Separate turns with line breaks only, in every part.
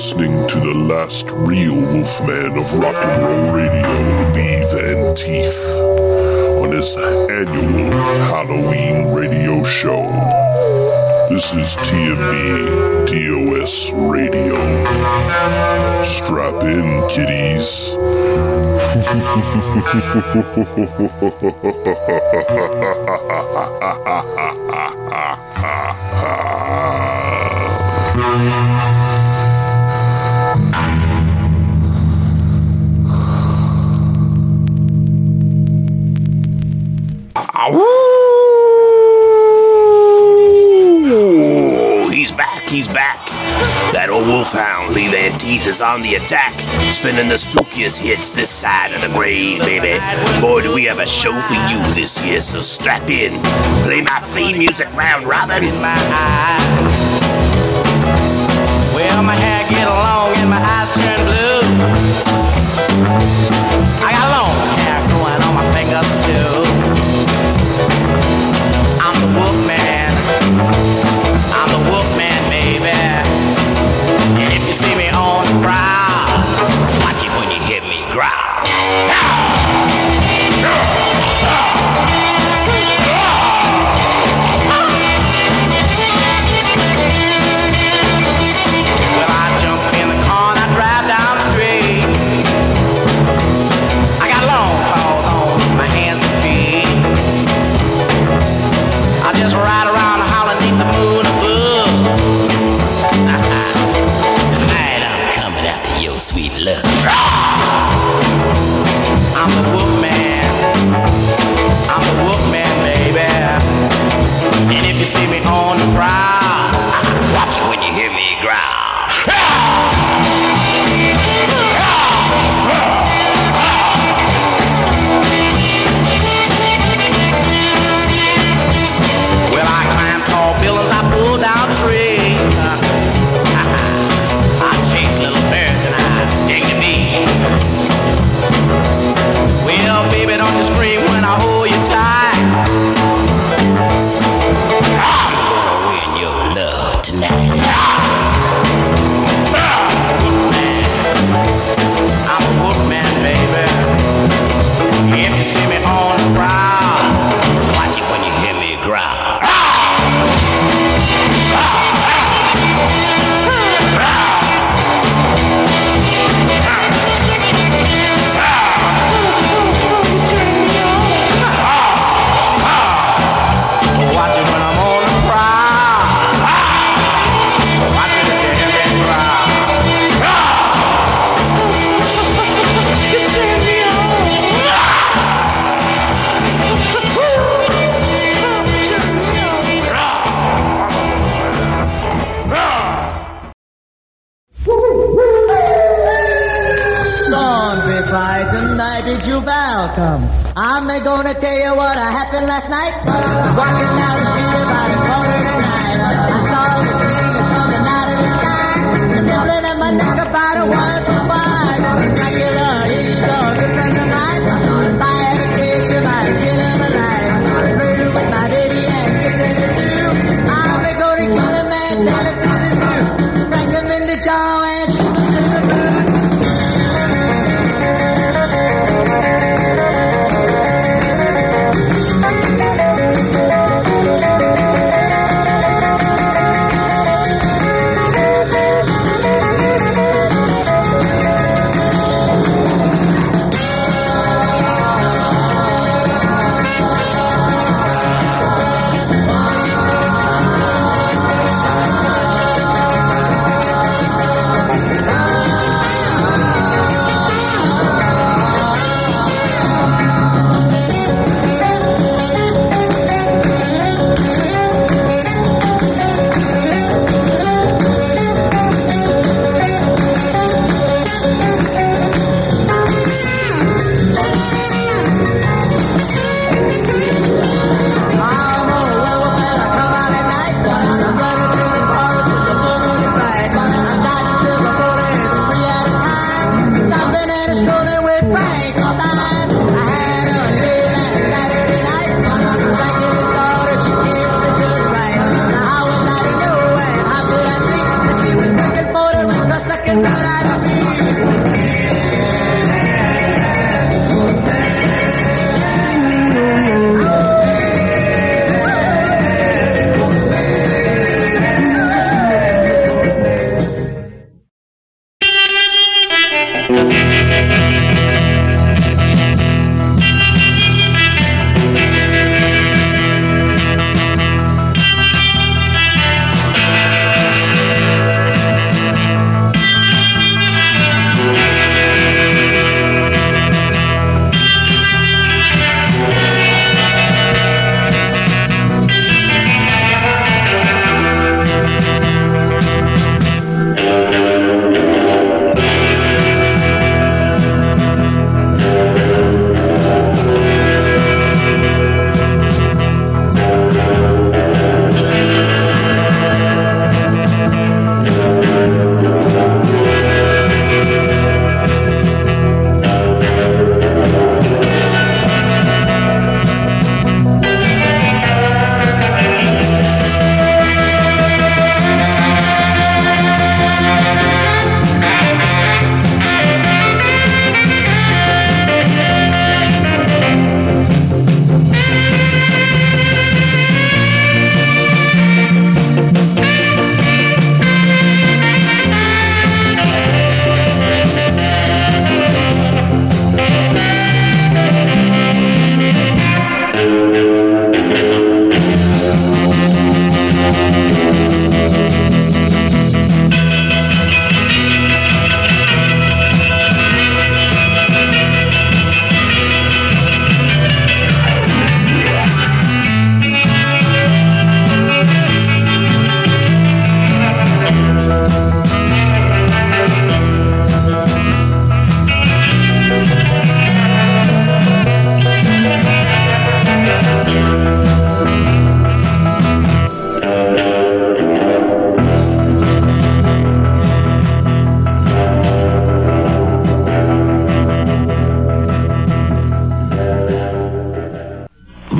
listening to the last real Wolfman of rock and roll radio, Leave and Teeth, on his annual Halloween radio show. This is TMB DOS Radio. Strap in, kiddies.
He's back. That old wolfhound, Levan Teeth, is on the attack, spinning the spookiest hits this side of the grave, baby. Boy, do we have a show for you this year, so strap in. Play my theme music round robin.
My. Well, my hair get long and my eyes turn blue. I got long hair growing on my fingers too. I'm gonna
tell you what happened last night. Walking down the street.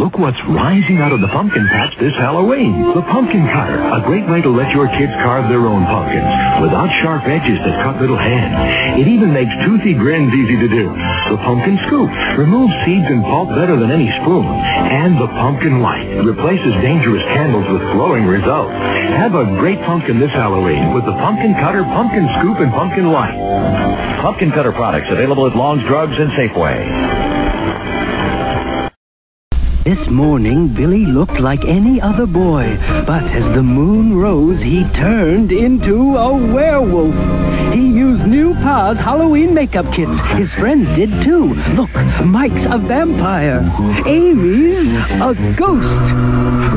What's rising out of the pumpkin patch this Halloween. The Pumpkin Cutter, a great way to let your kids carve their own pumpkins without sharp edges that cut little hands. It even makes toothy grins easy to do. The Pumpkin Scoop removes seeds and pulp better than any spoon. And the Pumpkin Light replaces dangerous candles with glowing results. Have a great pumpkin this Halloween with the Pumpkin Cutter, Pumpkin Scoop, and Pumpkin Light.
Pumpkin Cutter products available at Long's Drugs and Safeway.
This morning, Billy looked like any other boy, but as the moon rose, he turned into a werewolf. He used new Pa's Halloween makeup kits. His friends did too. Look, Mike's a vampire. Amy's a ghost.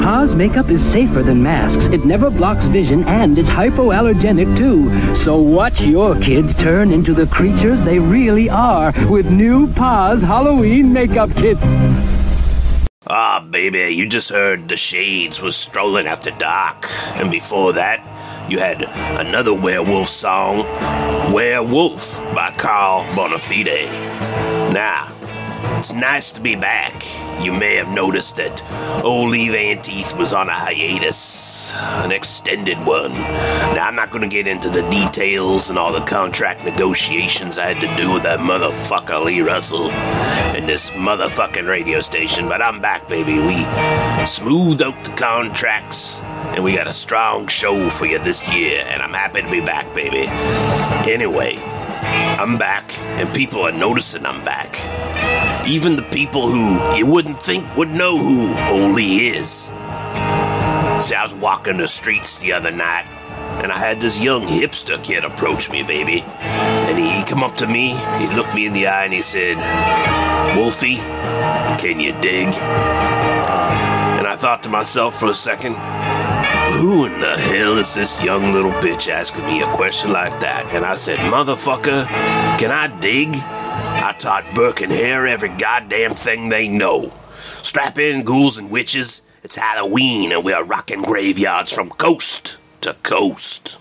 Pa's makeup is safer than masks. It never blocks vision and it's hypoallergenic too. So watch your kids turn into the creatures they really are with new Pa's Halloween makeup kits.
Ah, baby, you just heard The Shades was strolling after dark. And before that, you had another werewolf song, Werewolf by Carl Bonafide. Now, it's nice to be back. You may have noticed that Van Teeth was on a hiatus, an extended one. Now, I'm not going to get into the details and all the contract negotiations I had to do with that motherfucker Lee Russell and this motherfucking radio station, but I'm back, baby. We smoothed out the contracts and we got a strong show for you this year, and I'm happy to be back, baby. Anyway, I'm back, and people are noticing I'm back. Even the people who you wouldn't think would know who Oli is. See, I was walking the streets the other night, and I had this young hipster kid approach me, baby. And he, he come up to me, he looked me in the eye, and he said, Wolfie, can you dig? And I thought to myself for a second, who in the hell is this young little bitch asking me a question like that? And I said, Motherfucker, can I dig? I taught Burke and Hare every goddamn thing they know. Strap in, ghouls and witches. It's Halloween, and we're rocking graveyards from coast to coast.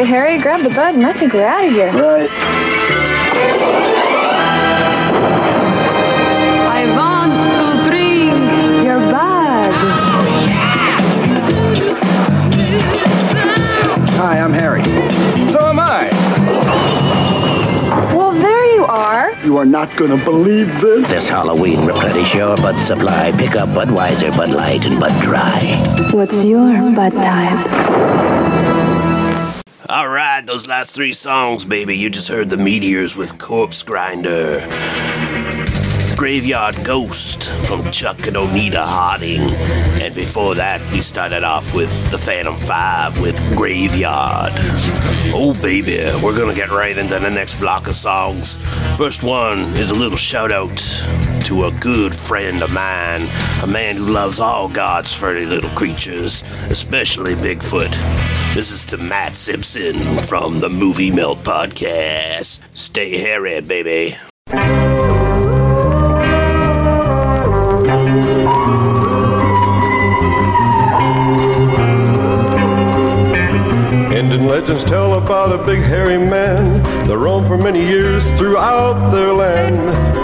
Okay, Harry, grab the bud and I think we're out of here. Right.
I want to drink your bud. Hi, I'm Harry. So am I. Well, there you
are. You
are
not going to believe this.
This Halloween, replenish your bud supply. Pick up Budweiser, Bud Light, and Bud Dry.
What's your bud type?
Those last three songs, baby. You just heard the Meteors with Corpse Grinder. Graveyard Ghost from Chuck and Onita Harding. And before that, we started off with the Phantom 5 with Graveyard. Oh, baby, we're gonna get right into the next block of songs. First one is a little shout out to a good friend of mine, a man who loves all God's furry little creatures, especially Bigfoot. This is to Matt Simpson from the Movie Melt Podcast. Stay hairy, baby.
Indian legends tell about a big hairy man that roamed for many years throughout their land.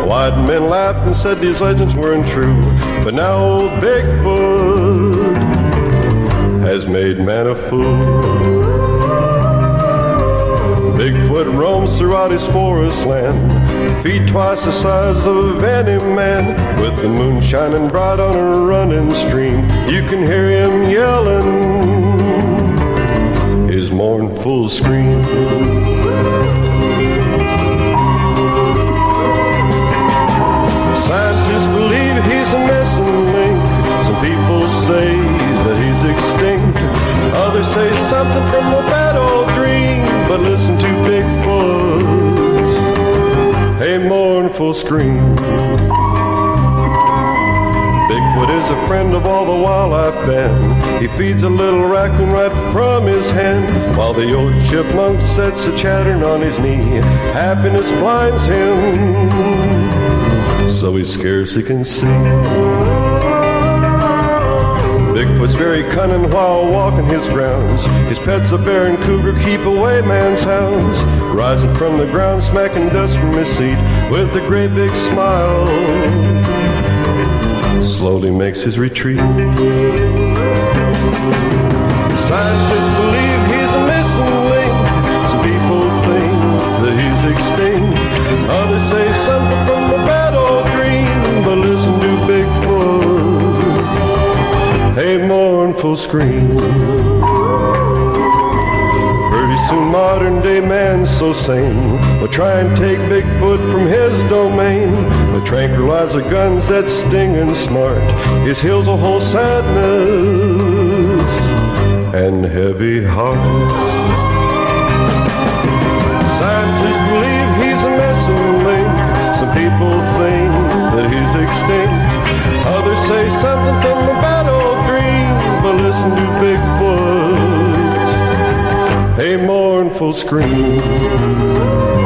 White men laughed and said these legends weren't true, but now old Bigfoot has made man a fool. Bigfoot roams throughout his forest land, feet twice the size of any man, with the moon shining bright on a running stream. You can hear him yelling mournful scream. Scientists believe he's a missing link. Some people say that he's extinct. Others say something from a bad old dream. But listen to Bigfoot's a mournful scream. Bigfoot is a friend of all the wildlife band. He feeds a little raccoon right from his hand, while the old chipmunk sets a chattering on his knee. Happiness blinds him, so he scarcely can see. Bigfoot's very cunning while walking his grounds. His pet's a bear and cougar keep away man's hounds. Rising from the ground, smacking dust from his seat with a great big smile slowly makes his retreat. Scientists believe he's a missing link. Some people think that he's extinct. Others say something from a bad old dream. But listen to Bigfoot, a mournful scream. Soon modern day man's so sane will try and take Bigfoot from his domain. The tranquilizer guns that sting and smart, his heels a whole sadness and heavy hearts. Scientists believe he's a missing link. Some people think that he's extinct. Others say something from a bad old dream. But listen to Bigfoot a mournful scream.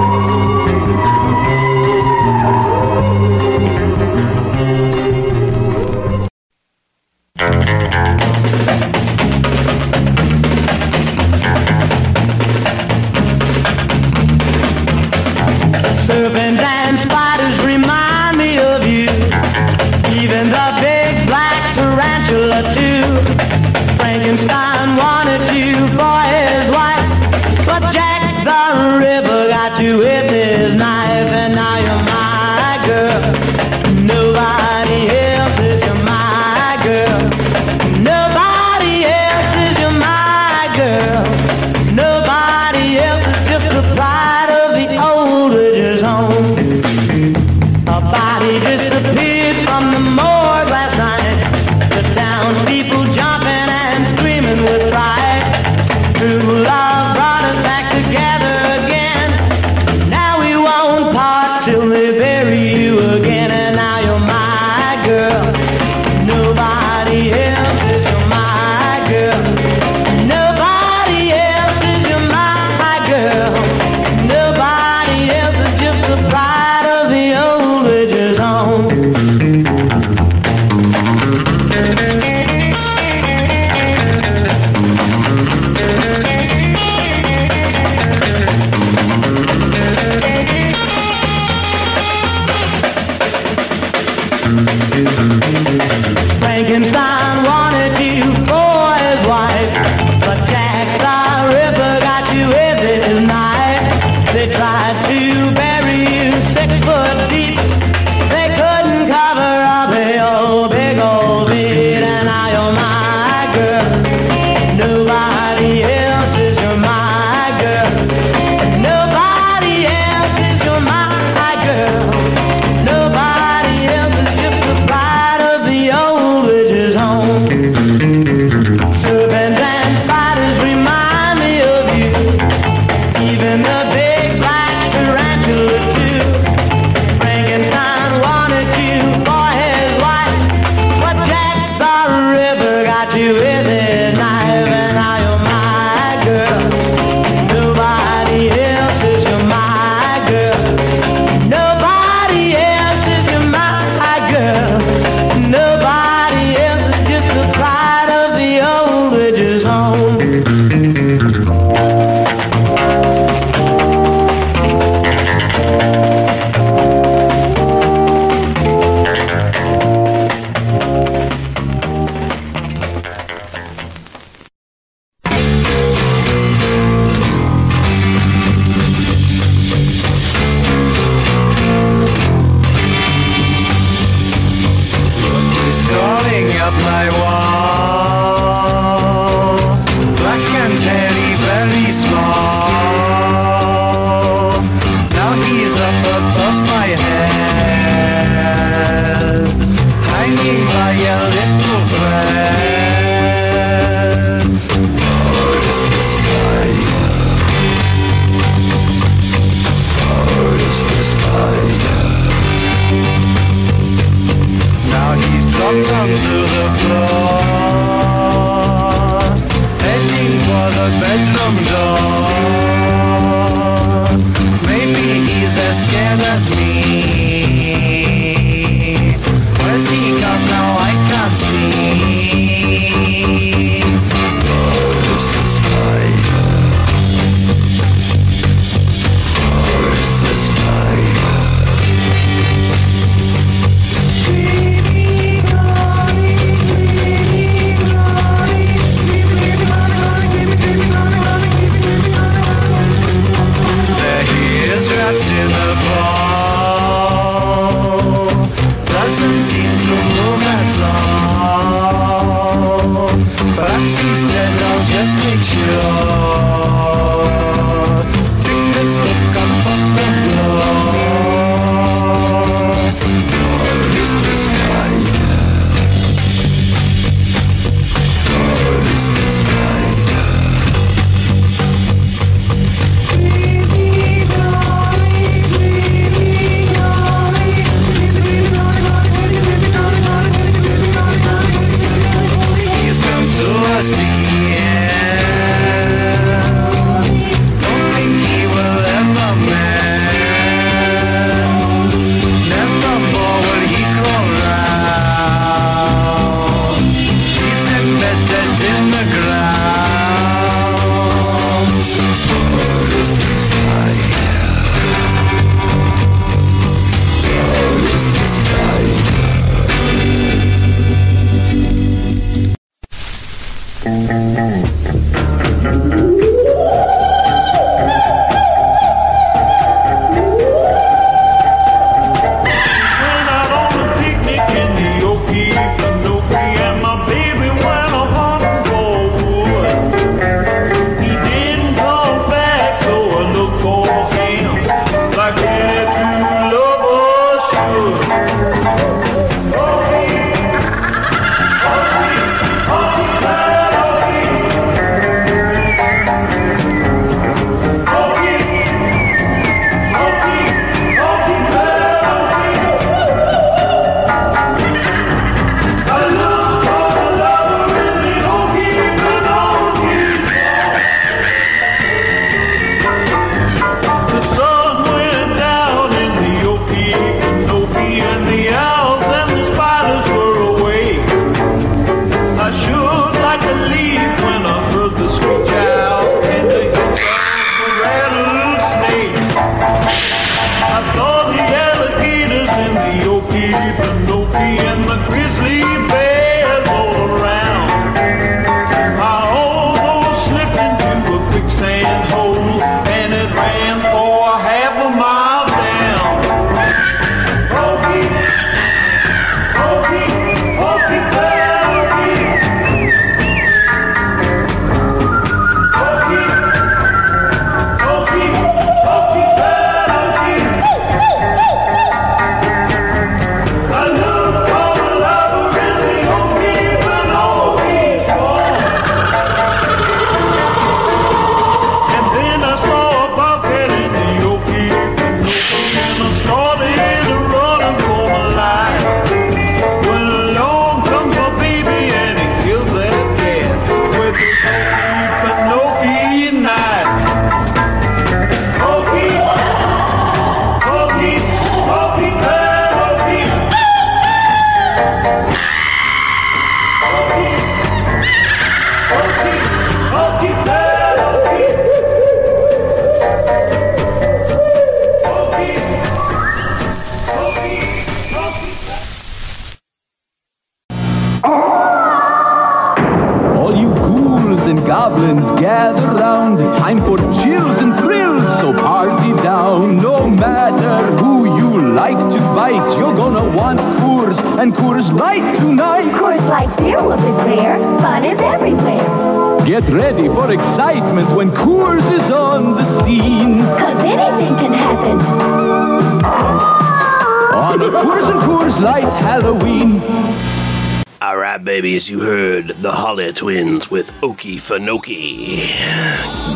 Babies, you heard the Holly Twins with Okie Fanoki.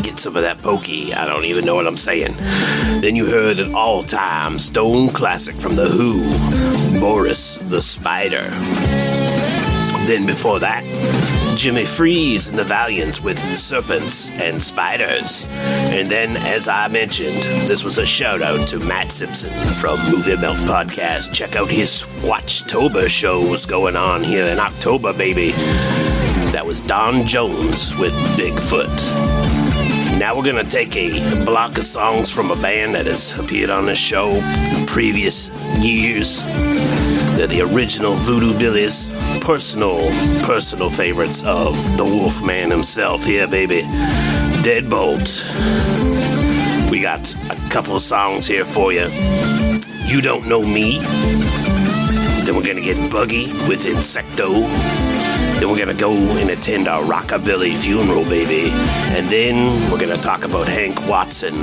Get some of that pokey. I don't even know what I'm saying. Then you heard an all time stone classic from The Who, Boris the Spider. Then before that, Jimmy Freeze and the Valiants with Serpents and Spiders. And then, as I mentioned, this was a shout out to Matt Simpson from Movie Melt Podcast. Check out his Watchtober shows going on here in October, baby. That was Don Jones with Bigfoot. Now we're gonna take a block of songs from a band that has appeared on this show in previous years. The original Voodoo Billies, personal, personal favorites of the Wolfman himself here, baby. Deadbolt. We got a couple songs here for you. You Don't Know Me. Then we're gonna get Buggy with Insecto. Then we're gonna go and attend our rockabilly funeral, baby. And then we're gonna talk about Hank Watson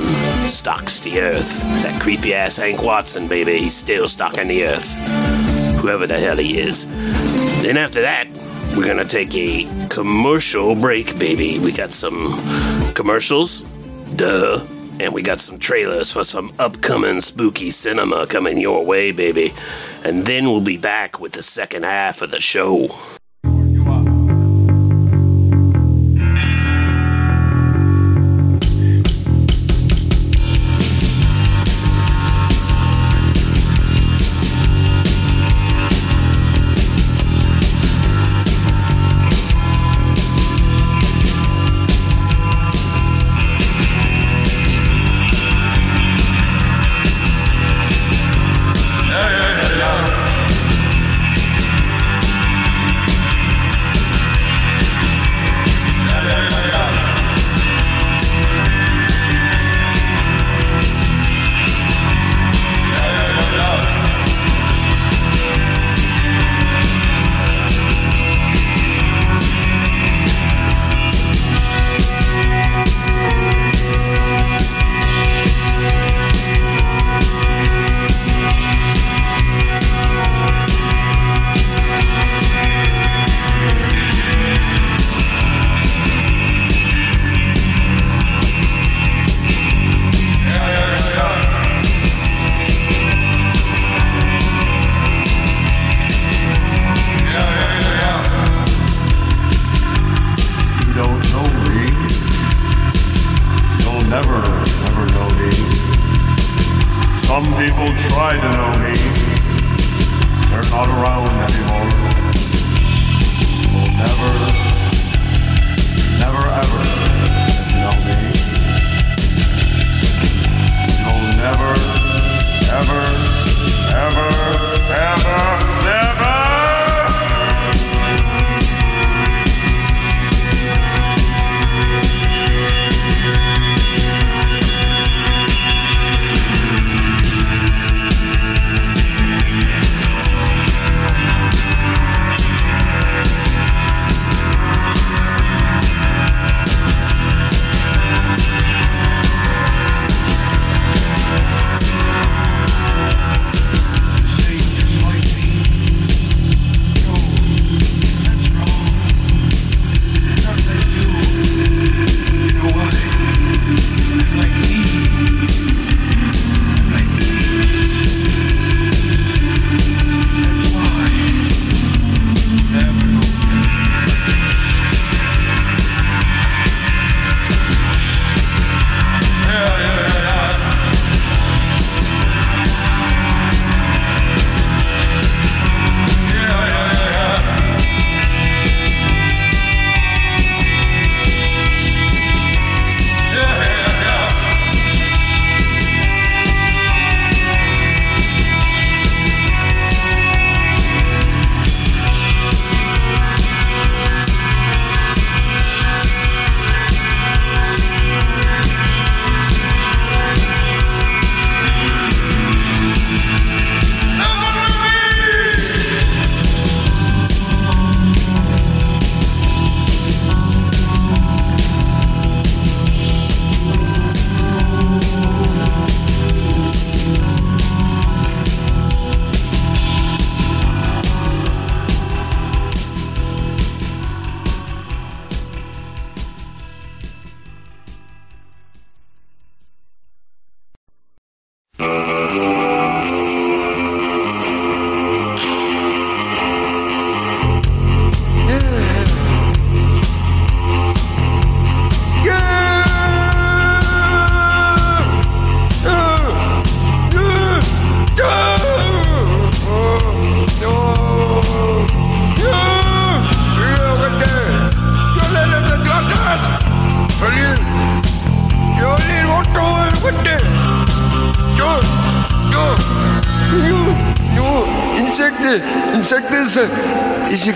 stalks the earth. That creepy ass Hank Watson, baby. He's still stalking the earth. Whoever the hell he is. Then after that, we're gonna take a commercial break, baby. We got some commercials, duh, and we got some trailers for some upcoming spooky cinema coming your way, baby. And then we'll be back with the second half of the show.
Try to know me. They're not around anymore. You'll never, never, ever get to know me. You'll never, ever, ever, ever, never. Burası ezik.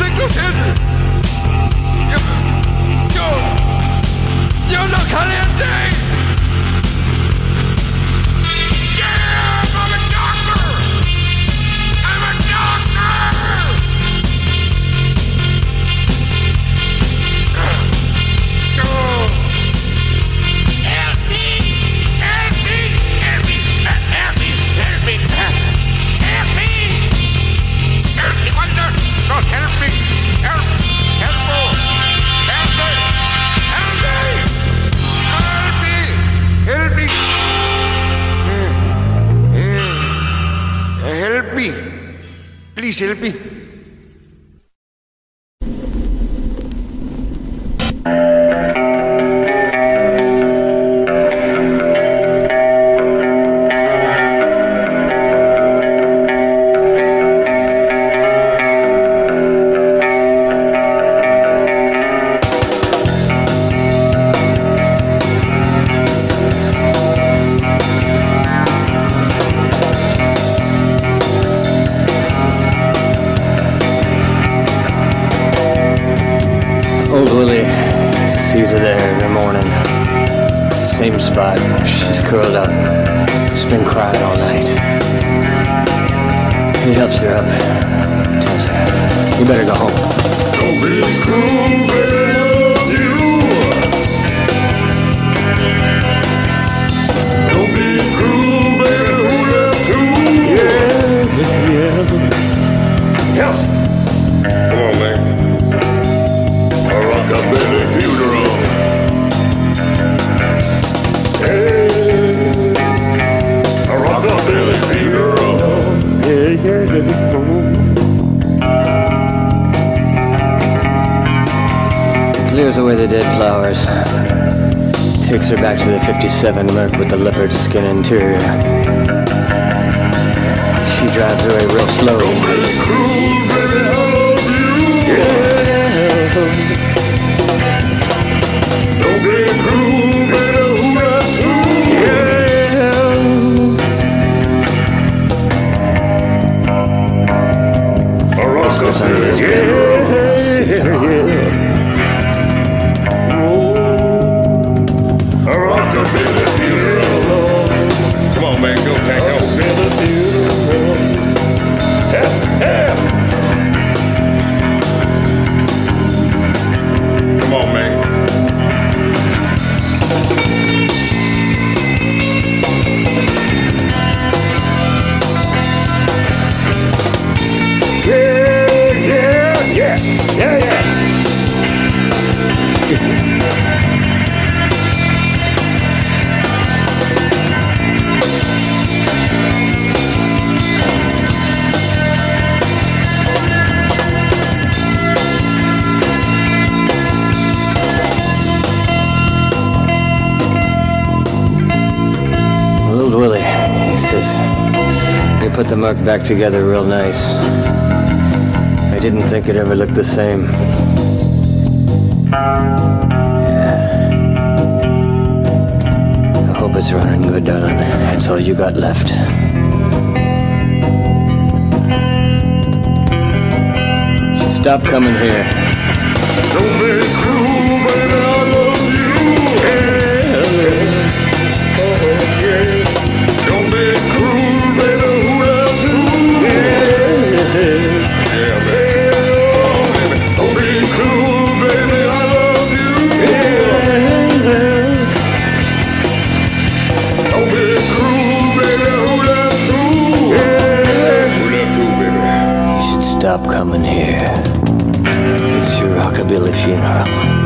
You're yo, yo no caliente.
Shilpi put the mug back together real nice. I didn't think it ever looked the same. Yeah. I hope it's running good, darling. That's all you got left. Stop coming here.
in here. It's your rockabilly funeral.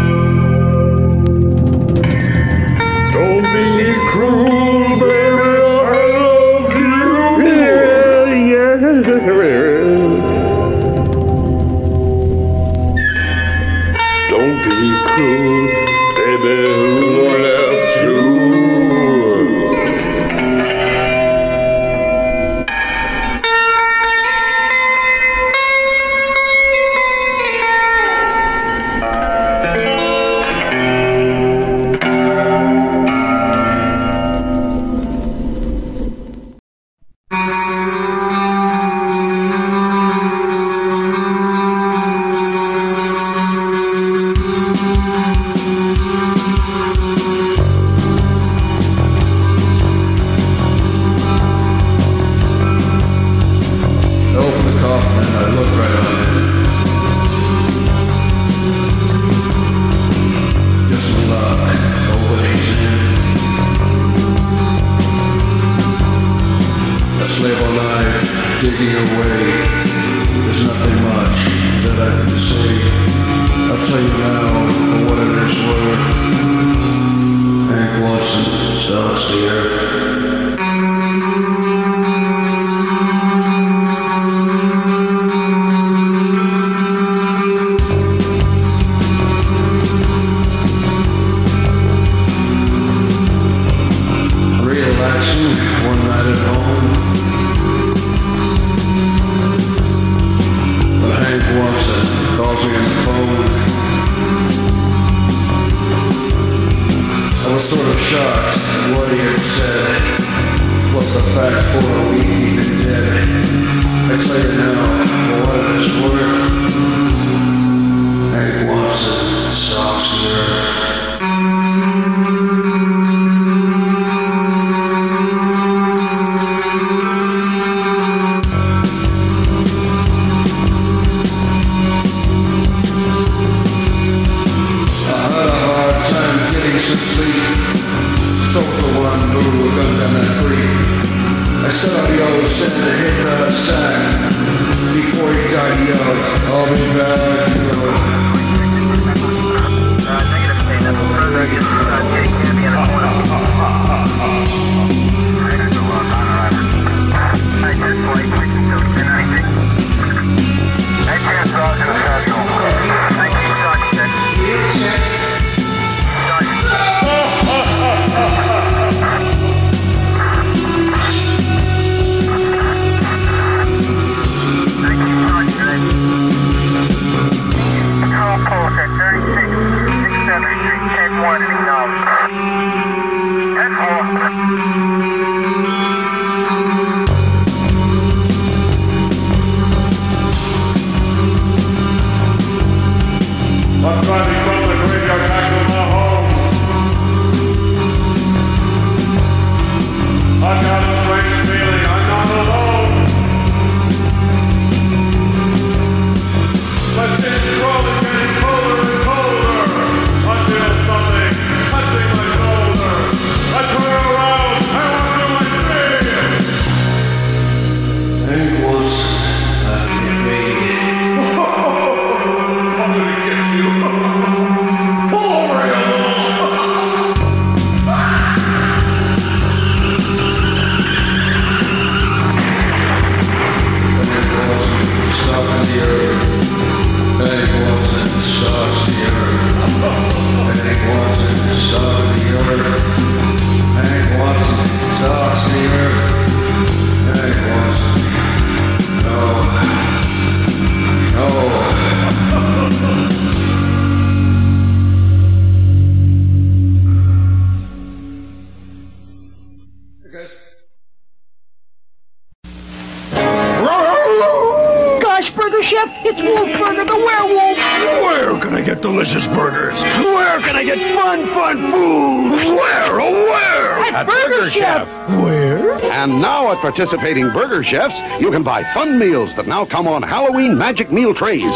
participating burger chefs, you can buy fun meals that now come on Halloween magic meal trays.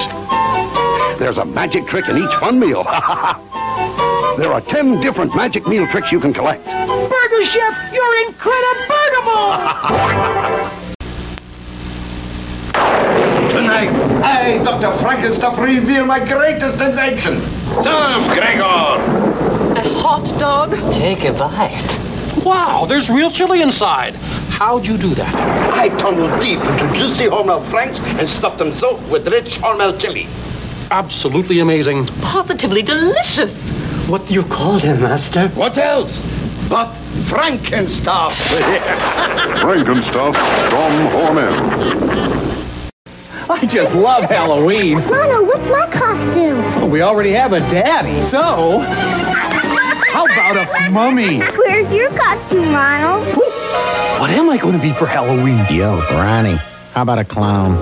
There's a magic trick in each fun meal. there are 10 different magic meal tricks you can collect.
Burger Chef, you're incredible!
Tonight, I, Dr. Frankenstuff, reveal my greatest invention. Serve, Gregor!
A hot dog?
Take a bite.
Wow, there's real chili inside. How'd you do that?
I tunneled deep into juicy Hormel franks and stuffed them so with rich Hormel chili.
Absolutely amazing.
Positively delicious.
What do you call them, Master?
What else? But Frankenstuff.
Frankenstuff from Hormel.
I just love Halloween.
Mono, what's my costume?
We already have a daddy, so. How about a mummy?
Where's your costume, Ronald?
What am I going to be for Halloween?
Yo, Ronnie, how about a clown?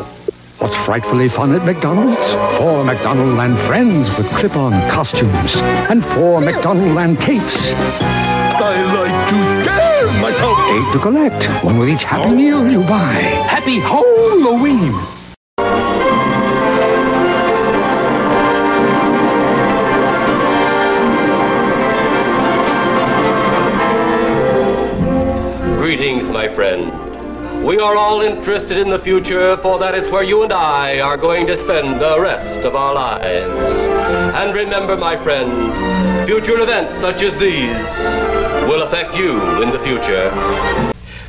What's frightfully fun at McDonald's? Four McDonaldland friends with clip-on costumes and four McDonaldland tapes. I like to scare myself. Eight to collect. One with each Happy oh. Meal you buy. Happy Halloween.
We are all interested in the future, for that is where you and I are going to spend the rest of our lives. And remember, my friend, future events such as these will affect you in the future.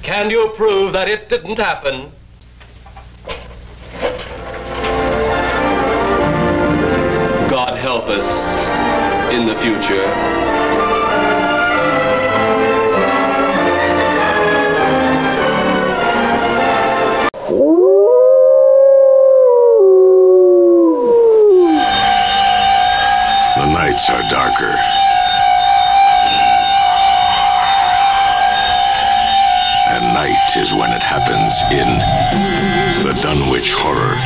Can you prove that it didn't happen? God help us in the future.
Nights are darker. And night is when it happens in the Dunwich Horror.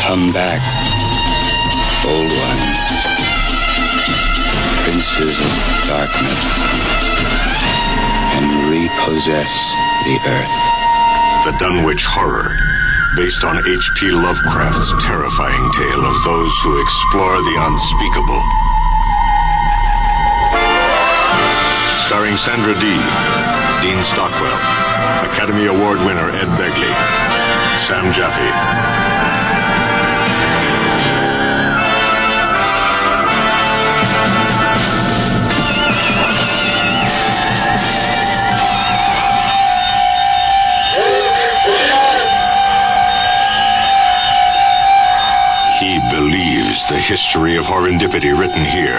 Come back, old one. Princes of darkness, and repossess the earth.
The Dunwich Horror, based on H.P. Lovecraft's terrifying tale of those who explore the unspeakable. Starring Sandra Dee, Dean Stockwell, Academy Award winner Ed Begley, Sam Jaffe. History of horrendipity written here.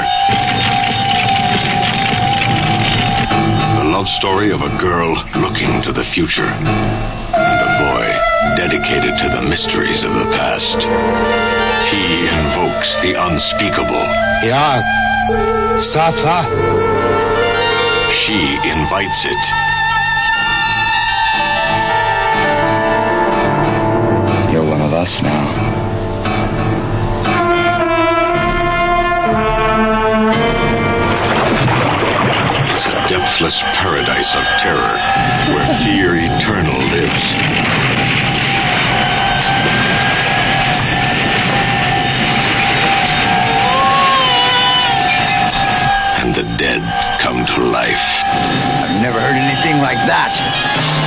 The love story of a girl looking to the future and a boy dedicated to the mysteries of the past. He invokes the unspeakable.
Yeah. Sata.
She invites it.
You're one of us now.
A paradise of terror where fear eternal lives. And the dead come to life.
I've never heard anything like that.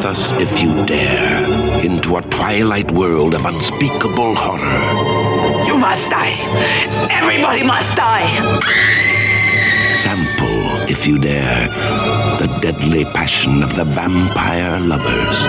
With us if you dare into a twilight world of unspeakable horror.
You must die. Everybody must die.
Sample, if you dare, the deadly passion of the vampire lovers.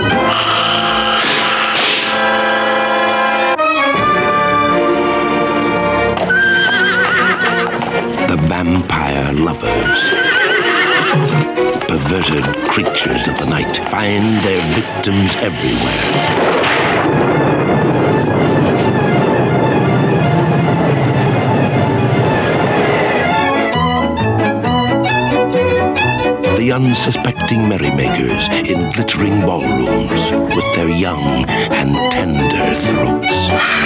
The vampire lovers. Perverted creatures of the night find their victims everywhere. The unsuspecting merrymakers in glittering ballrooms with their young and tender throats.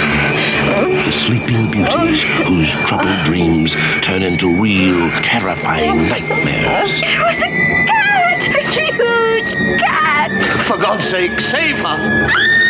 The sleeping beauties whose troubled dreams turn into real, terrifying nightmares.
For God's sake, save her!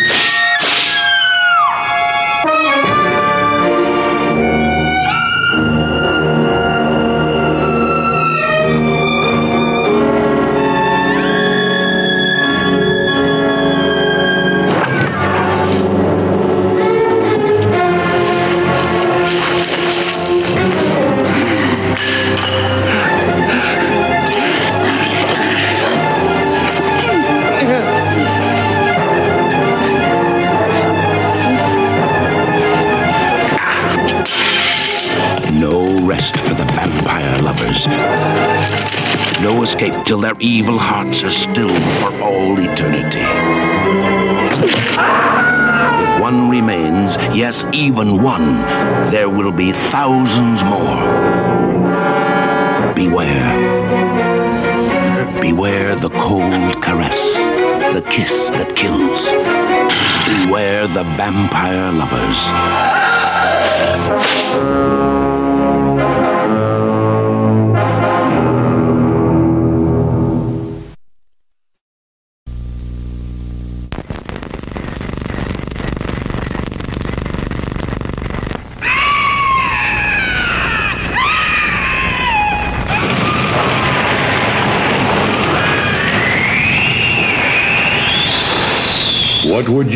Evil hearts are still for all eternity. If one remains, yes, even one, there will be thousands more. Beware. Beware the cold caress, the kiss that kills. Beware the vampire lovers.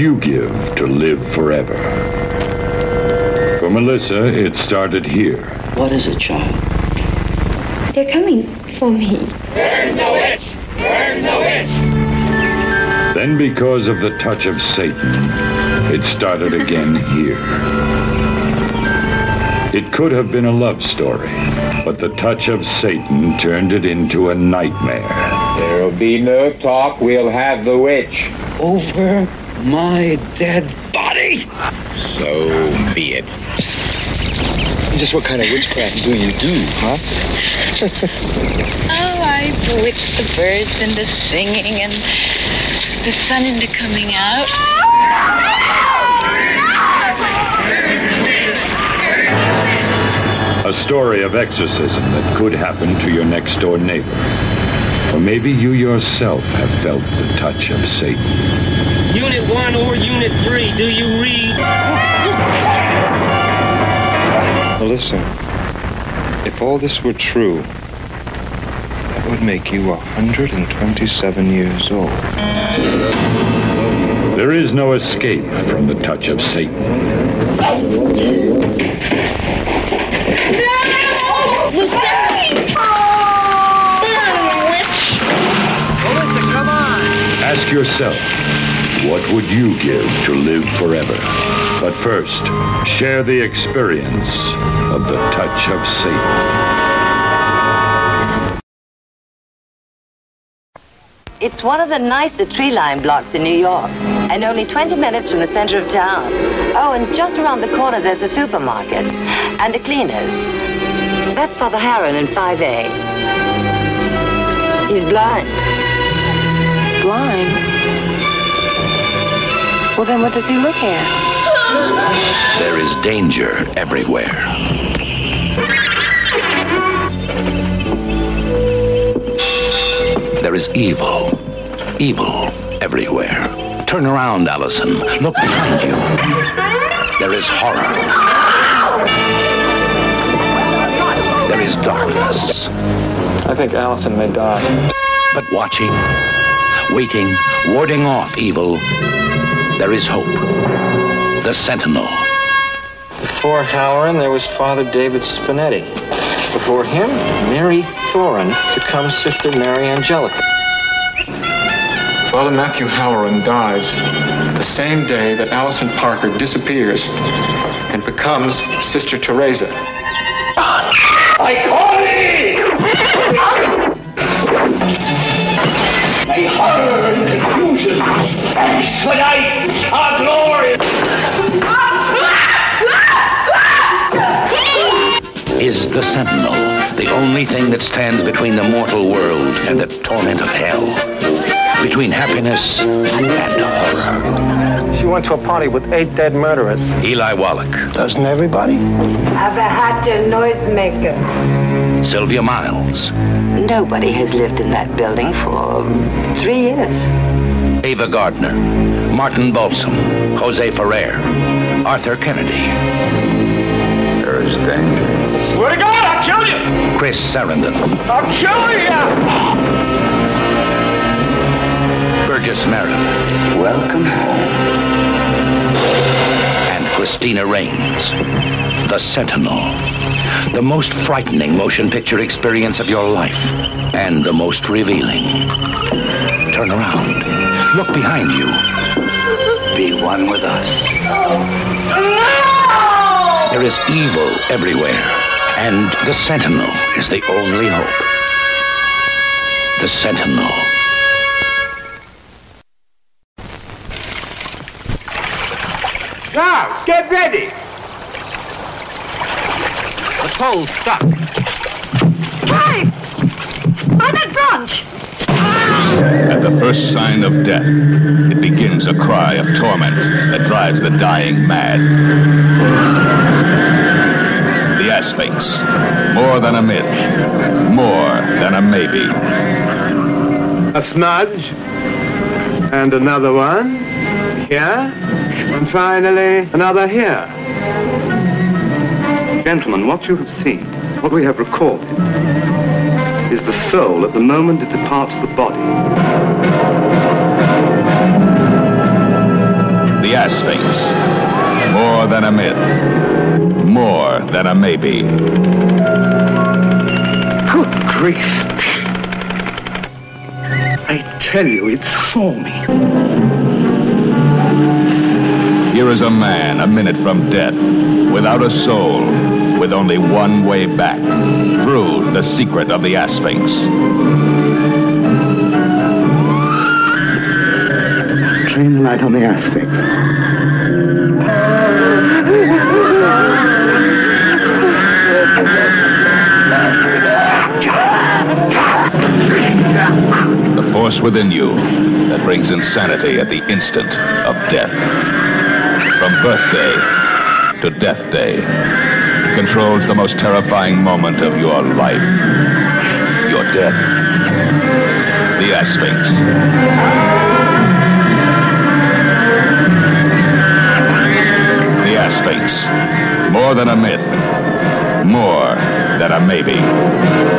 You give to live forever? For Melissa, it started here.
What is it, child?
They're coming for me.
Burn the witch! Burn the witch! Then, because of the touch of Satan, it started again here. It could have been a love story, but the touch of Satan turned it into a nightmare.
There'll be no talk. We'll have the witch.
Over my dead body?
So be it.
Just what kind of witchcraft do you do, huh?
Oh, I bewitch the birds into singing and the sun into coming out.
A story of exorcism that could happen to your next door neighbor. Or maybe you yourself have felt the touch of Satan.
Unit 1 or Unit 3, do you read?
Melissa, if all this were true, that would make you 127 years old.
There is no escape from the touch of Satan. No! Lucille! Burn, witch! Melissa, come on! Ask yourself, what would you give to live forever? But first, share the experience of the touch of Satan.
It's one of the nicer tree-lined blocks in New York, and only 20 minutes from the center of town. Oh, and just around the corner there's a supermarket and the cleaners. That's Father Harron in 5A. He's blind.
Blind? Well, then what does he look at?
There is danger everywhere. There is evil. Evil everywhere. Turn around, Allison. Look behind you. There is horror. There is darkness.
I think Allison may die.
But watching, waiting, warding off evil, there is hope. The Sentinel.
Before Halloran, there was Father David Spinetti. Before him, Mary Thorin becomes Sister Mary Angelica. Father Matthew Halloran dies the same day that Allison Parker disappears and becomes Sister Teresa.
Expedite our glory!
Is the Sentinel the only thing that stands between the mortal world and the torment of hell? Between happiness and horror?
She went to a party with eight dead murderers.
Eli Wallach.
Doesn't everybody?
I've had a noisemaker.
Sylvia Miles.
Nobody has lived in that building for three years.
Ava Gardner, Martin Balsam, Jose Ferrer, Arthur Kennedy. There is danger.
Swear to God, I'll kill you!
Chris Sarandon,
I'll kill you!
Burgess Meredith. Welcome home. And Cristina Raines, The Sentinel. The most frightening motion picture experience of your life, and the most revealing. Turn around. Look behind you. Be one with us. No! There is evil everywhere, and the Sentinel is the only hope. The Sentinel.
Now, get ready! The pole's stuck.
Hey! I'm at brunch!
First sign of death, it begins a cry of torment that drives the dying mad. The Asphyx. More than a myth. More than a maybe.
A smudge. And another one. Here. And finally, another here.
Gentlemen, what you have seen, what we have recorded, is the soul at the moment it departs the body.
The Asphyx. More than a myth. More than a maybe.
Good grief. I tell you, it saw me.
Here is a man a minute from death, without a soul, with only one way back, through the secret of the Asphyx.
Train the light on the Asphyx.
The force within you that brings insanity at the instant of death. From birthday to death day, controls the most terrifying moment of your life. Your death. The Asphyx. The Asphyx. More than a myth. More than a maybe.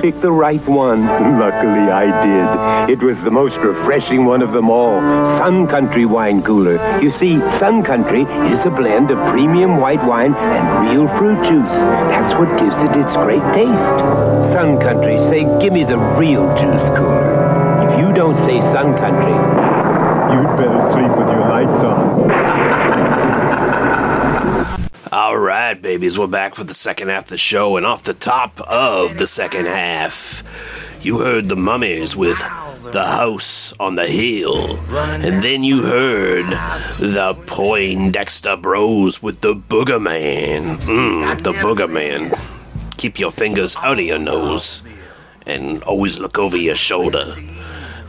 Pick the right one. Luckily, I did. It was the most refreshing one of them all. Sun Country Wine Cooler. You see, Sun Country is a blend of premium white wine and real fruit juice. That's what gives it its great taste. Sun Country, say, give me the real juice cooler. If you don't say Sun Country, you'd better sleep with your lights on.
Right, babies, we're back for the second half of the show, and off the top of the second half, you heard the Mummies with the House on the Hill, and then you heard the Poindexter Bros with the Booger Man. Mm, the Booger Man. Keep your fingers out of your nose, and always look over your shoulder.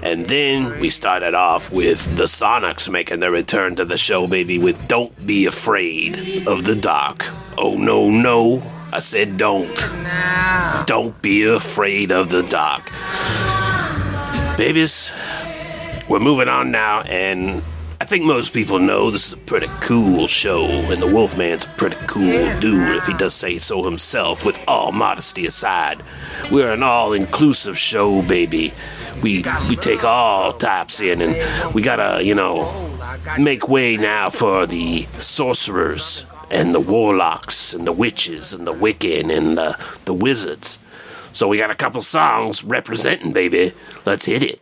And then we started off with the Sonics making their return to the show, baby, with Don't Be Afraid of the Dark. Oh, no, no. I said don't. Don't be afraid of the dark. Babies, we're moving on now, and I think most people know this is a pretty cool show, and the Wolfman's a pretty cool dude, if he does say so himself, with all modesty aside. We're an all inclusive show, baby. We, we take all types in, and we gotta, you know, make way now for the sorcerers and the warlocks and the witches and the Wiccan and the, the wizards. So we got a couple songs representing, baby. Let's hit it.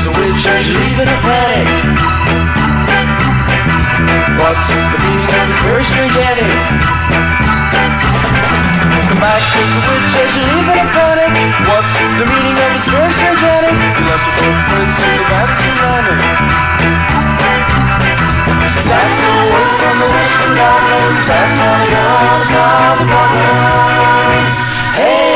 There's a witch and she's leaving a panic. What's the meaning of this very strange ending? Come back, she's a witch and she's leaving a panic. What's the meaning of this very strange ending? We left a footprints in the Vatican London. That's the word from the western islands. That's on the other side of the problem. Hey.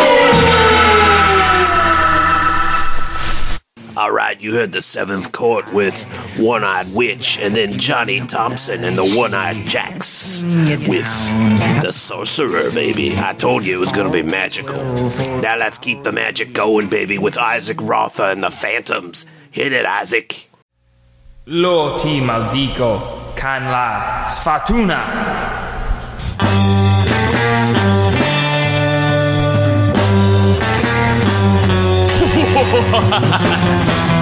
right, you heard the Seventh Court with One Eyed Witch, and then Johnny Thompson and the One Eyed Jacks with the Sorcerer, baby. I told you it was gonna be magical. Now let's keep the magic going, baby, with Isaac Rother and the Phantoms. Hit it, Isaac.
Lo ti maldico can la sfatuna.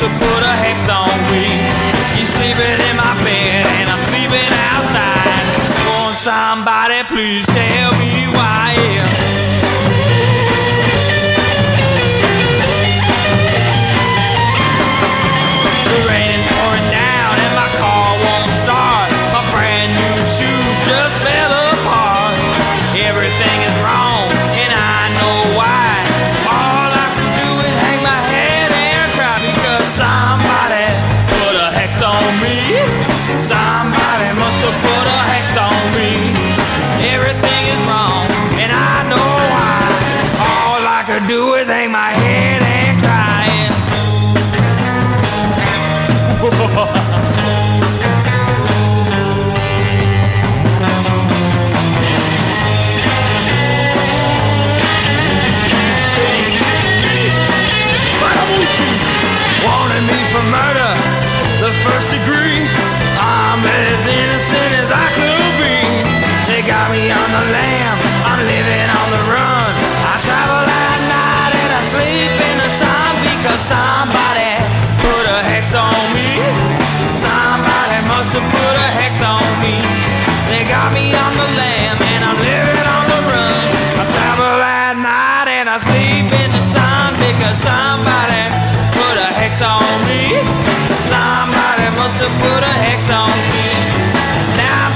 to put a hex on me.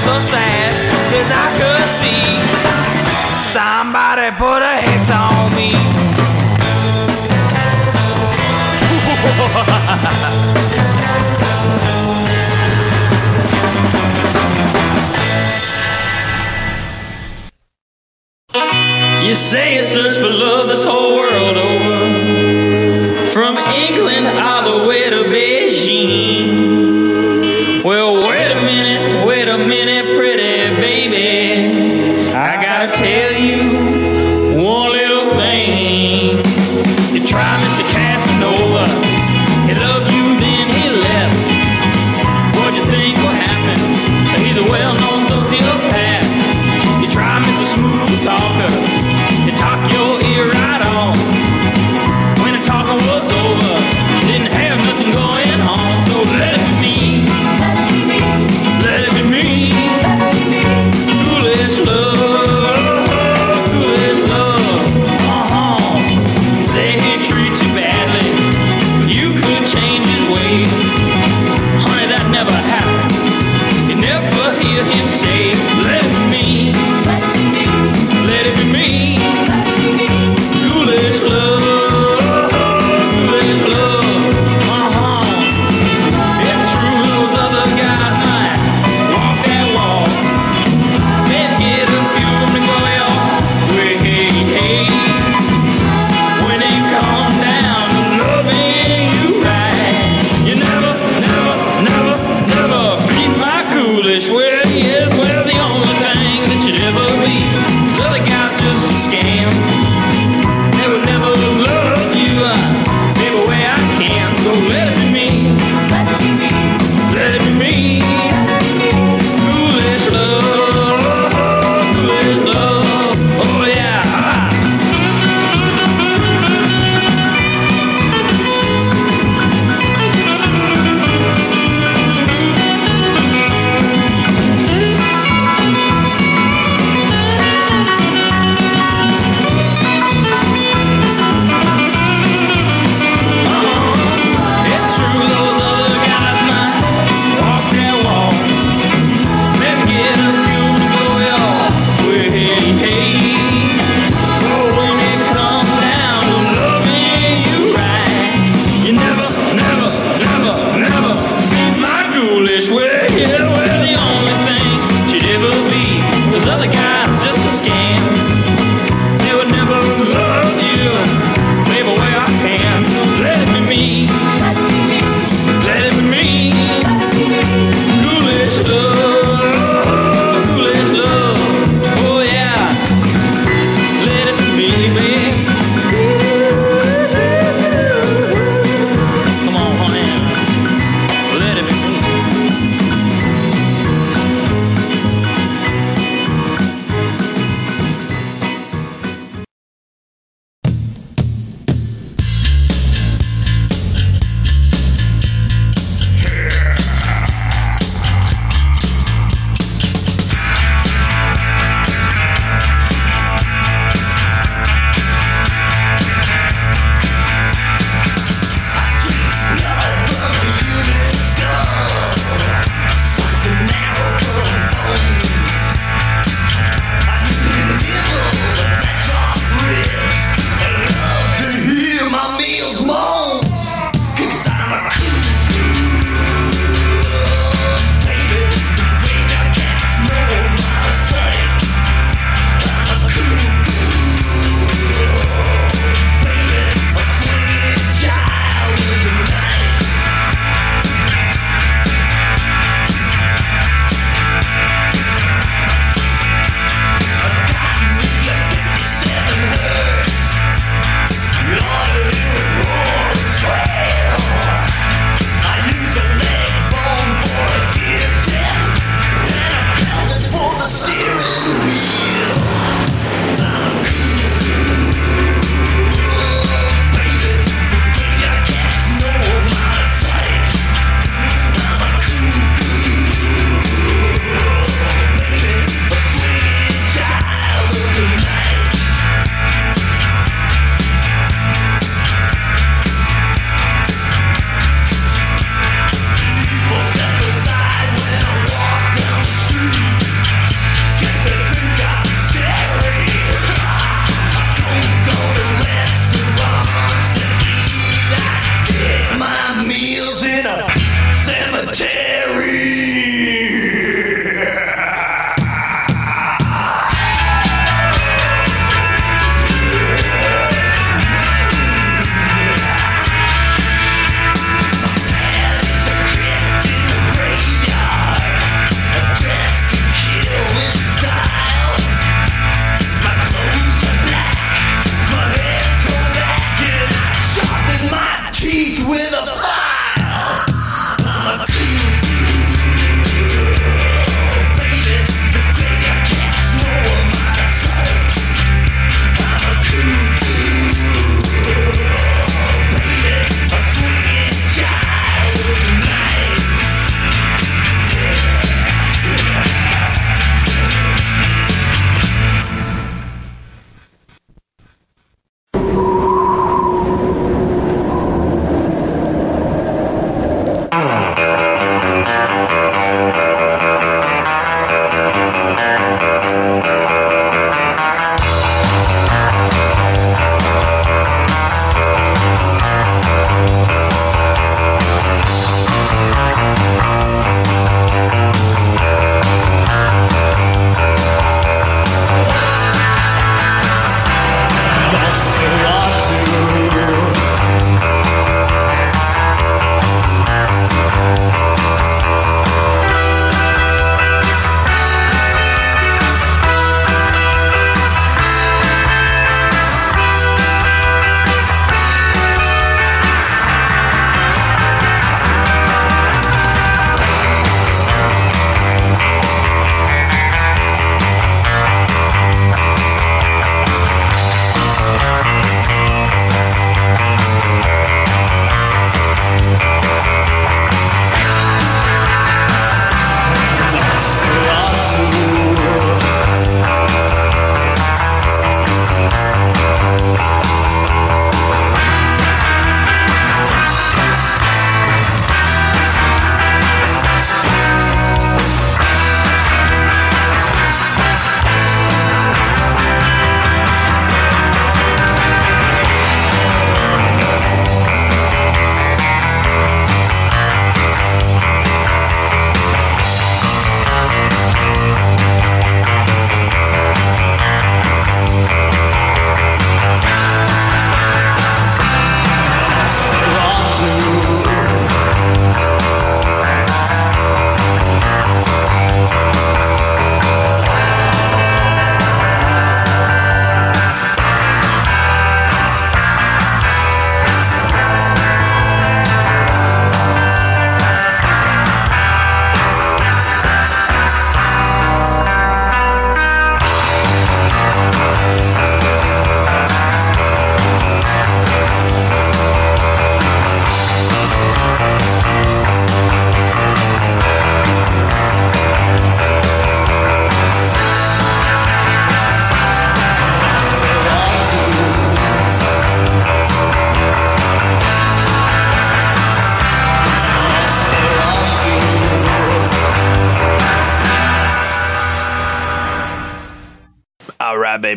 so sad Cause I could see. Somebody put a hex on me.
You say you search for love this whole world over.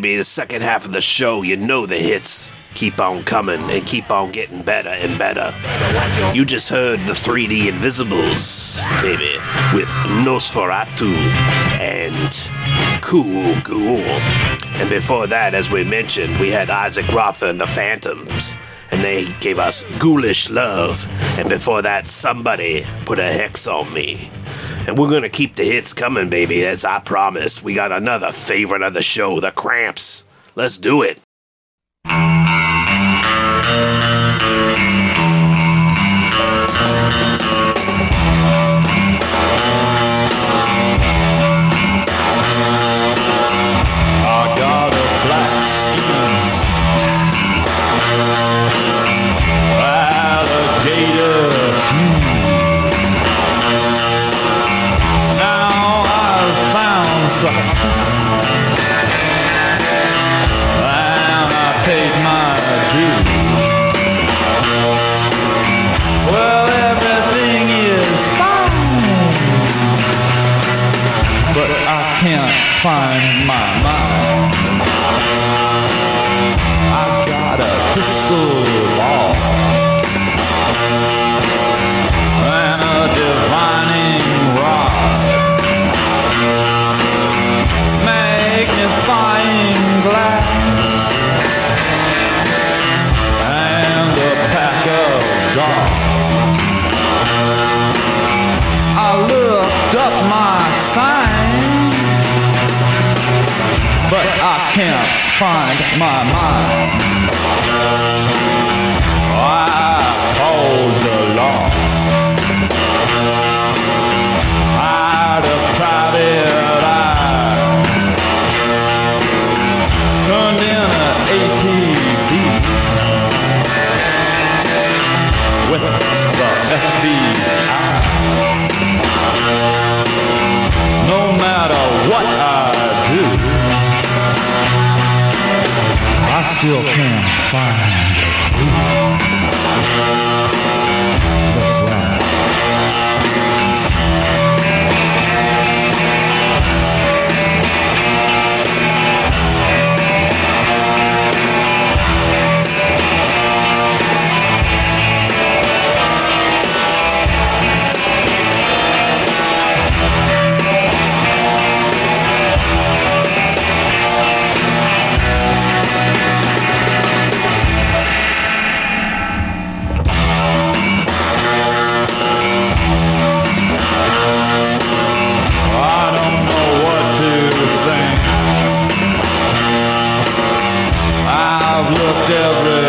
Baby. The second half of the show, you know the hits keep on coming and keep on getting better and better. You just heard the 3D Invisibles, baby, with Nosferatu and Cool Ghoul. And before that, as we mentioned, we had Isaac Rother and the Phantoms. And they gave us Ghoulish Love. And before that, somebody put a hex on me. And we're gonna keep the hits coming, baby, as I promised. We got another favorite of the show, the Cramps. Let's do it.
Find my mind. I've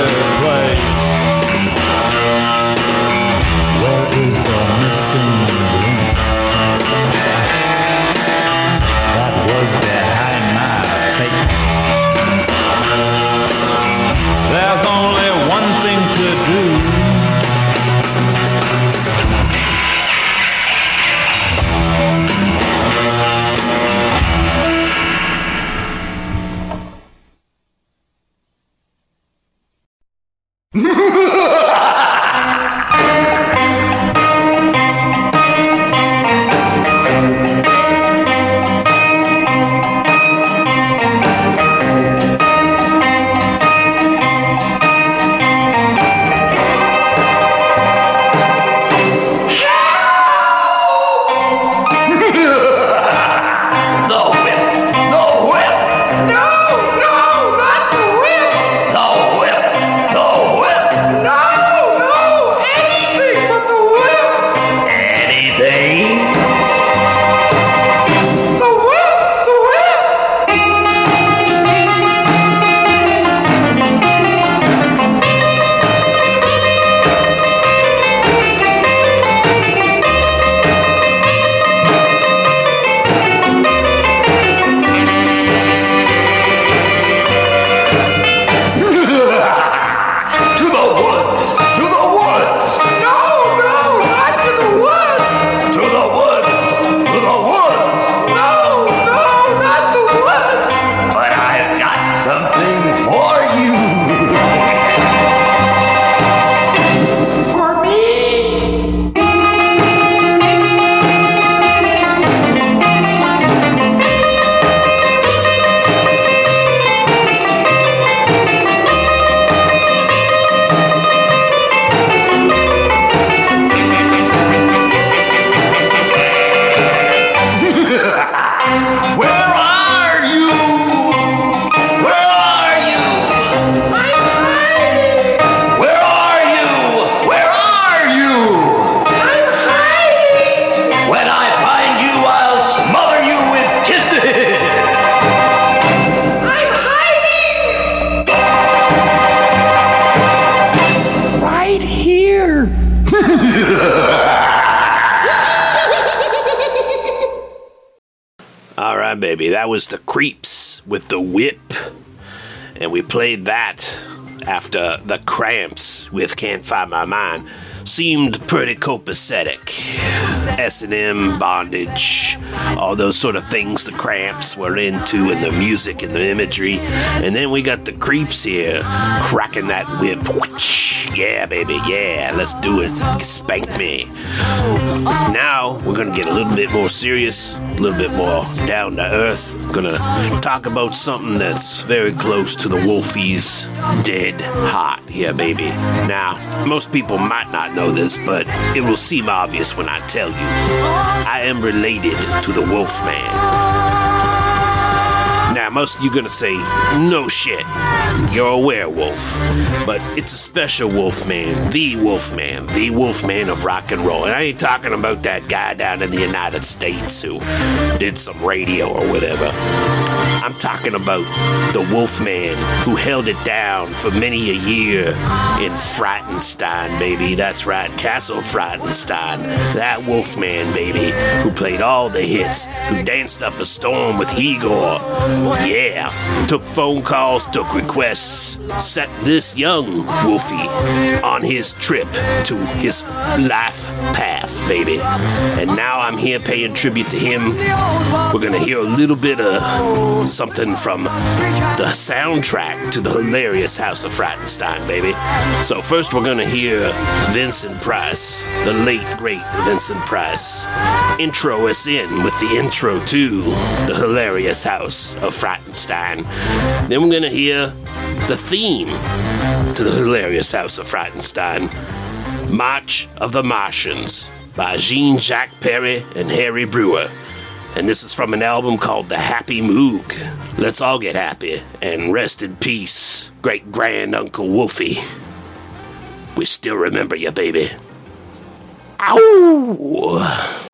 with Can't Find My Mind. Seemed pretty copacetic. S&M, bondage, all those sort of things the Cramps were into and the music and the imagery. And then we got the Creeps here cracking that whip. Yeah, baby, yeah, let's do it. Spank me. Now we're gonna get a little bit more serious, a little bit more down to earth. Gonna talk about something that's very close to the Wolfies dead hot here, baby. Now, most people might not know this, but it will seem obvious when I tell you. I am related to the Wolfman. Now, most of you gonna say, no shit, you're a werewolf. But it's a special wolfman, the wolfman, the wolfman of rock and roll. And I ain't talking about that guy down in the United States who did some radio or whatever. I'm talking about the wolfman who held it down for many a year in Frightenstein, baby. That's right, Castle Frightenstein. That wolfman, baby, who played all the hits, who danced up a storm with Igor. Yeah, took phone calls, took requests, set this young Wolfie on his trip to his life path, baby. And now I'm here paying tribute to him. We're gonna hear a little bit of something from the soundtrack to the hilarious House of Frightenstein, baby. So first we're gonna hear Vincent Price, the late great Vincent Price, intro us in with the intro to the hilarious House of Frightenstein. Then we're gonna hear the theme to the hilarious House of Frightenstein, March of the Martians by Jean Jacques Perrey and Harry Breuer. And this is from an album called The Happy Moog. Let's all get happy and rest in peace, great grand Uncle Wolfie. We still remember you, baby. Ow!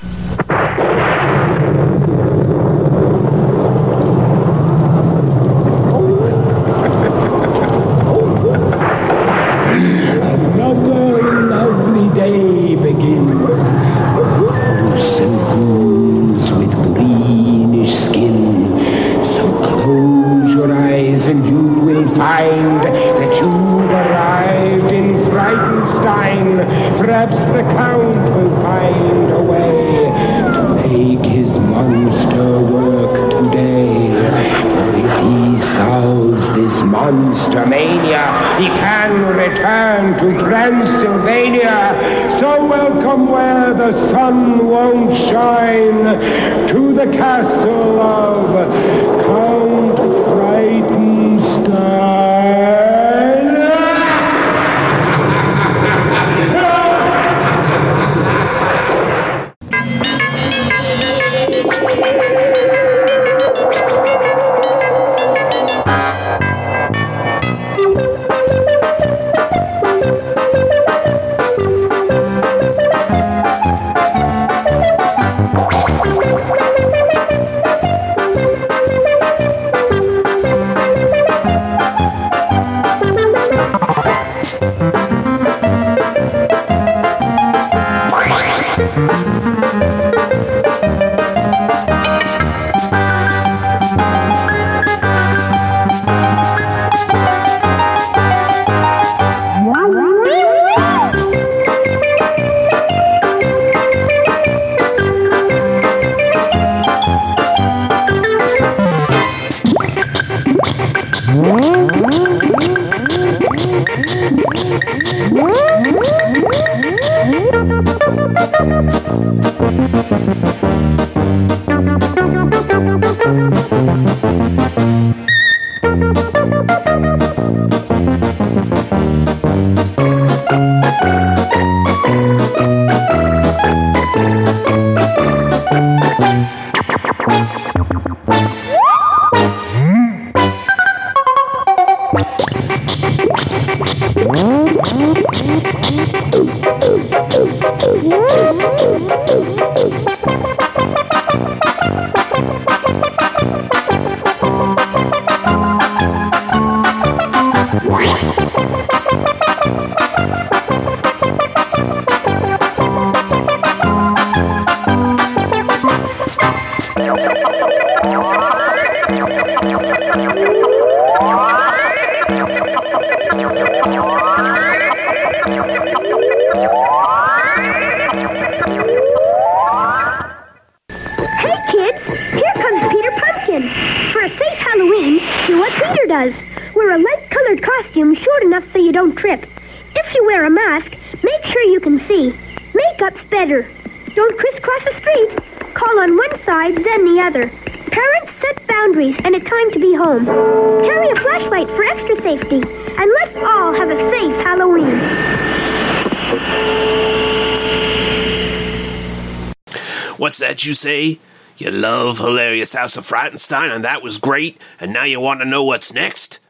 What's that you say? You love Hilarious House of Frightenstein, and that was great, and now you want to know what's next?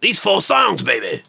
These four songs, baby!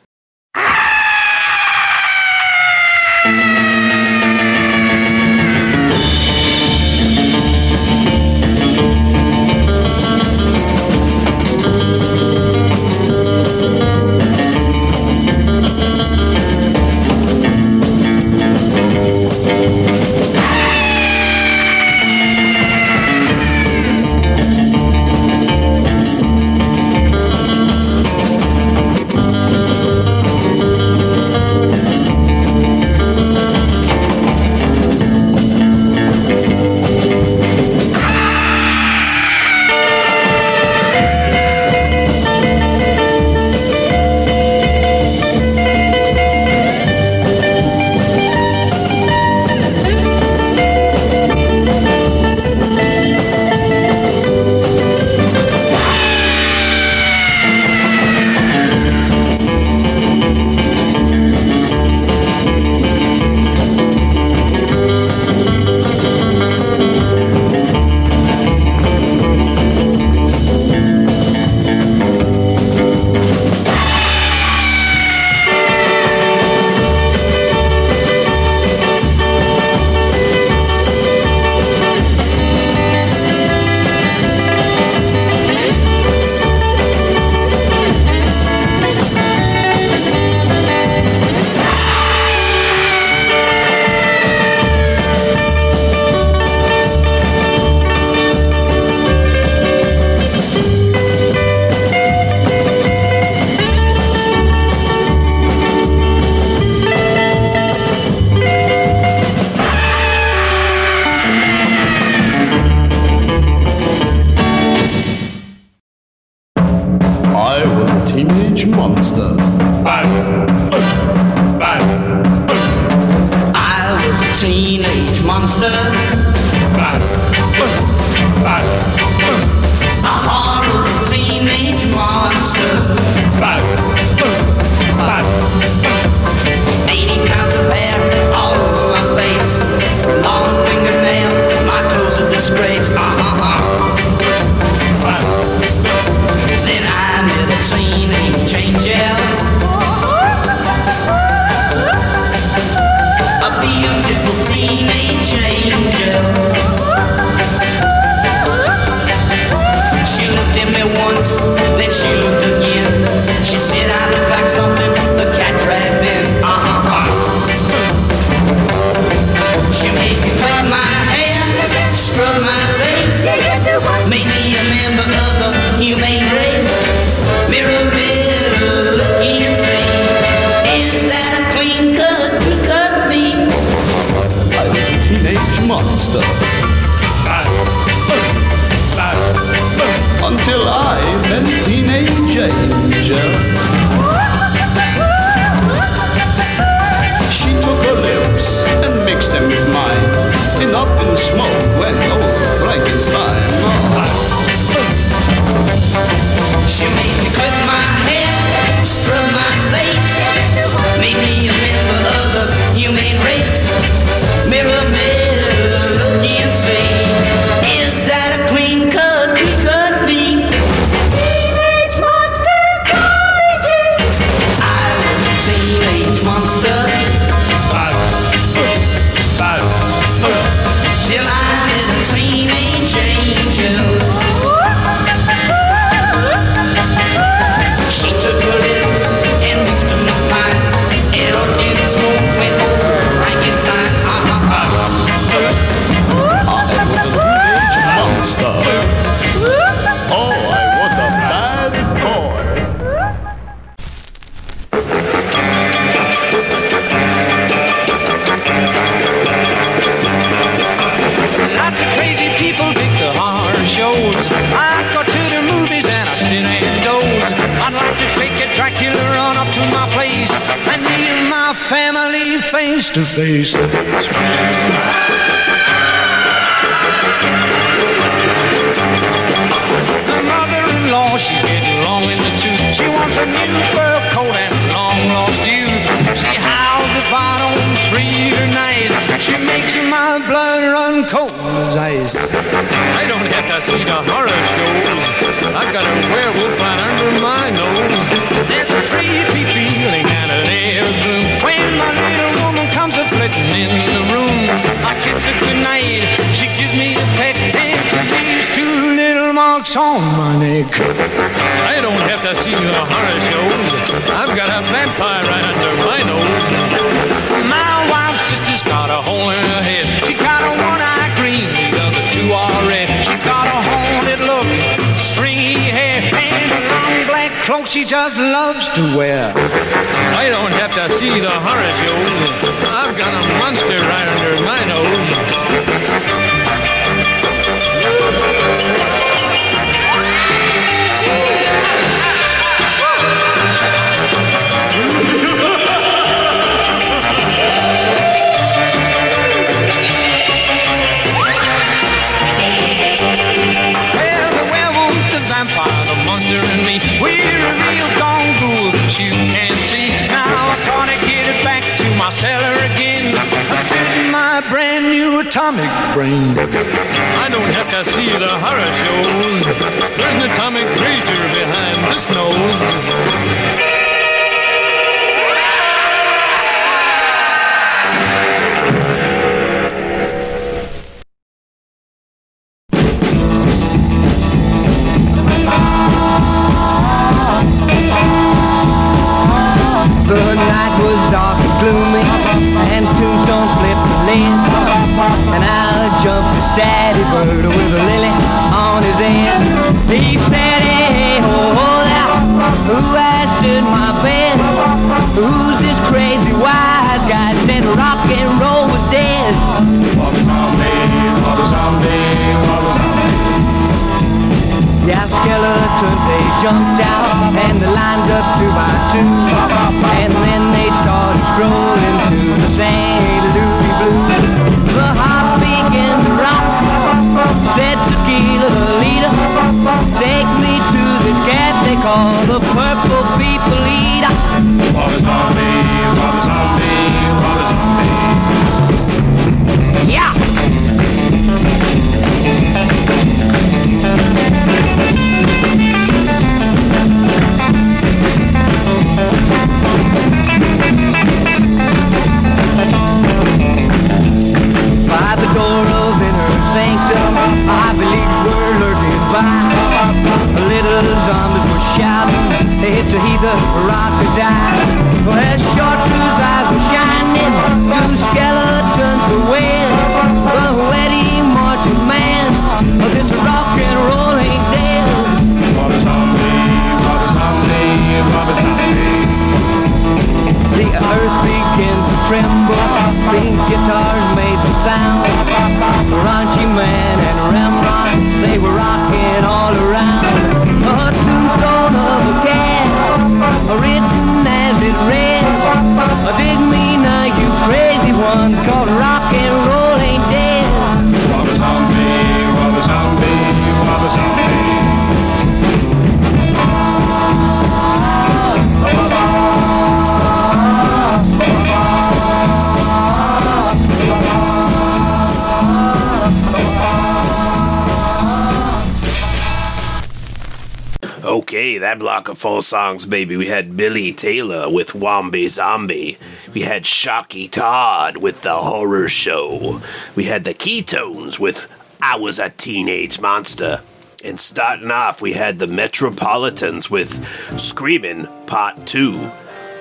four songs, baby. We had Billy Taylor with Wombie Zombie. We had Shocky Todd with The Horror Show. We had the Ketones with I Was a Teenage Monster. And starting off, we had the Metropolitans with "Screaming Part 2.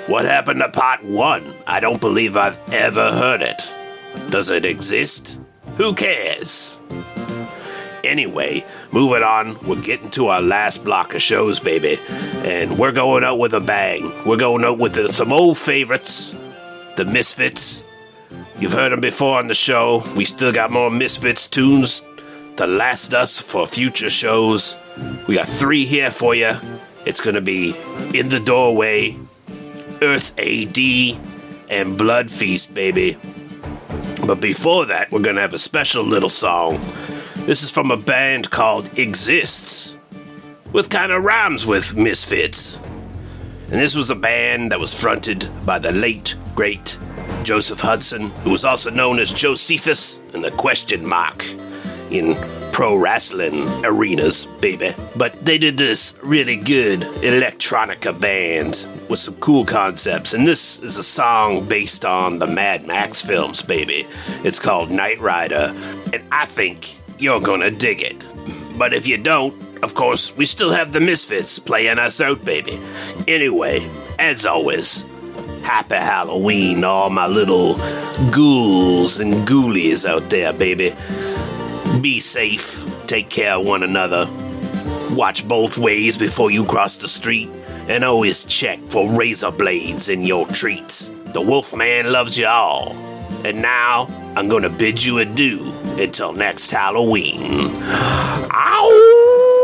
What happened to Part 1? I don't believe I've ever heard it. Does it exist? Who cares? Anyway, moving on, we're getting to our last block of shows, baby and we're going out with a bang. We're going out with the, some old favorites, the Misfits. You've heard them before on the show. We still got more Misfits tunes to last us for future shows. We got three here for you. It's going to be In the Doorway, Earth AD, and Blood Feast, baby. But before that, we're going to have a special little song. This is from a band called Exists with kind of rhymes with Misfits. And this was a band that was fronted by the late, great Joseph Hudson, who was also known as Josephus and the question mark in pro wrestling arenas, baby. But they did this really good electronica band with some cool concepts, and this is a song based on the Mad Max films, baby. It's called Night Rider, and I think you're gonna dig it. But if you don't, of course, we still have the Misfits playing us out, baby. Anyway, as always, happy Halloween, all my little ghouls and ghoulies out there, baby. Be safe, take care of one another, watch both ways before you cross the street, and always check for razor blades in your treats. The Wolfman loves you all. And now, I'm gonna bid you adieu until next Halloween.
They